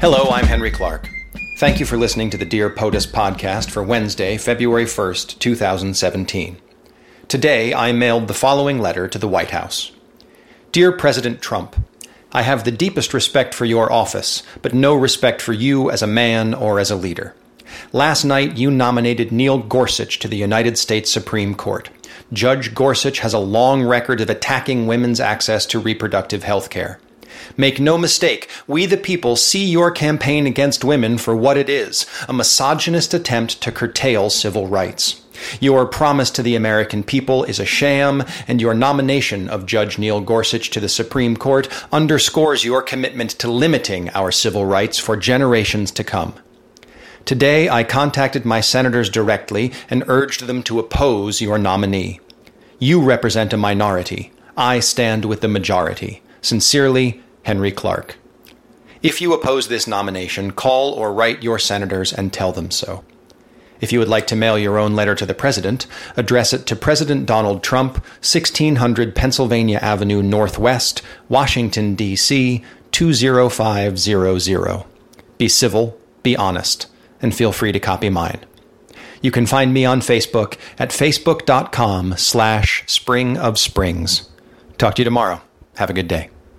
Hello, I'm Henry Clark. Thank you for listening to the Dear POTUS podcast for Wednesday, February 1st, 2017. Today, I mailed the following letter to the White House Dear President Trump, I have the deepest respect for your office, but no respect for you as a man or as a leader. Last night, you nominated Neil Gorsuch to the United States Supreme Court. Judge Gorsuch has a long record of attacking women's access to reproductive health care. Make no mistake, we the people see your campaign against women for what it is a misogynist attempt to curtail civil rights. Your promise to the American people is a sham, and your nomination of Judge Neil Gorsuch to the Supreme Court underscores your commitment to limiting our civil rights for generations to come. Today, I contacted my senators directly and urged them to oppose your nominee. You represent a minority. I stand with the majority. Sincerely, Henry Clark. If you oppose this nomination, call or write your senators and tell them so. If you would like to mail your own letter to the President, address it to President Donald Trump, 1600 Pennsylvania Avenue Northwest, Washington, D.C. 20500. Be civil, be honest, and feel free to copy mine. You can find me on Facebook at facebook.com slash spring of springs. Talk to you tomorrow. Have a good day.